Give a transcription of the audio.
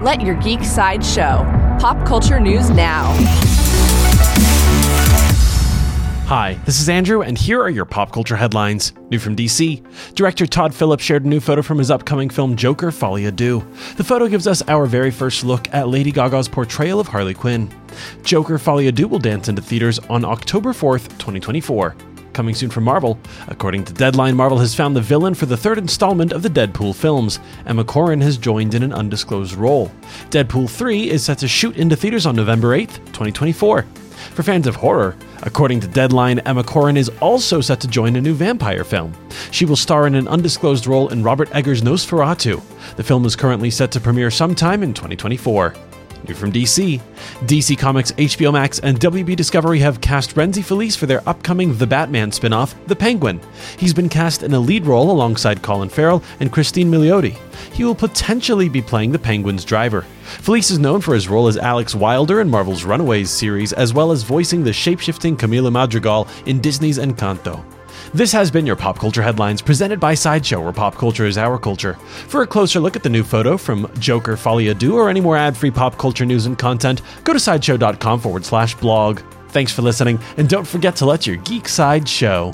Let your geek side show. Pop culture news now. Hi, this is Andrew, and here are your pop culture headlines. New from DC. Director Todd Phillips shared a new photo from his upcoming film Joker à Deux. The photo gives us our very first look at Lady Gaga's portrayal of Harley Quinn. Joker à Deux will dance into theaters on October 4th, 2024 coming soon from Marvel. According to Deadline, Marvel has found the villain for the third installment of the Deadpool films. Emma Corrin has joined in an undisclosed role. Deadpool 3 is set to shoot into theaters on November 8th, 2024. For fans of horror, according to Deadline, Emma Corrin is also set to join a new vampire film. She will star in an undisclosed role in Robert Eggers' Nosferatu. The film is currently set to premiere sometime in 2024. New from DC. DC Comics, HBO Max, and WB Discovery have cast Rhenzy Feliz for their upcoming The Batman spin off, The Penguin. He's been cast in a lead role alongside Colin Farrell and Cristin Milioti. He will potentially be playing the Penguin's driver. Felice is known for his role as Alex Wilder in Marvel's Runaways series, as well as voicing the shapeshifting Camilo Madrigal in Disney's Encanto. This has been your Pop Culture Headlines presented by Sideshow, where pop culture is our culture. For a closer look at the new photo from Joker Folie à Deux or any more ad free pop culture news and content, go to sideshow.com forward slash blog. Thanks for listening, and don't forget to let your geek side show.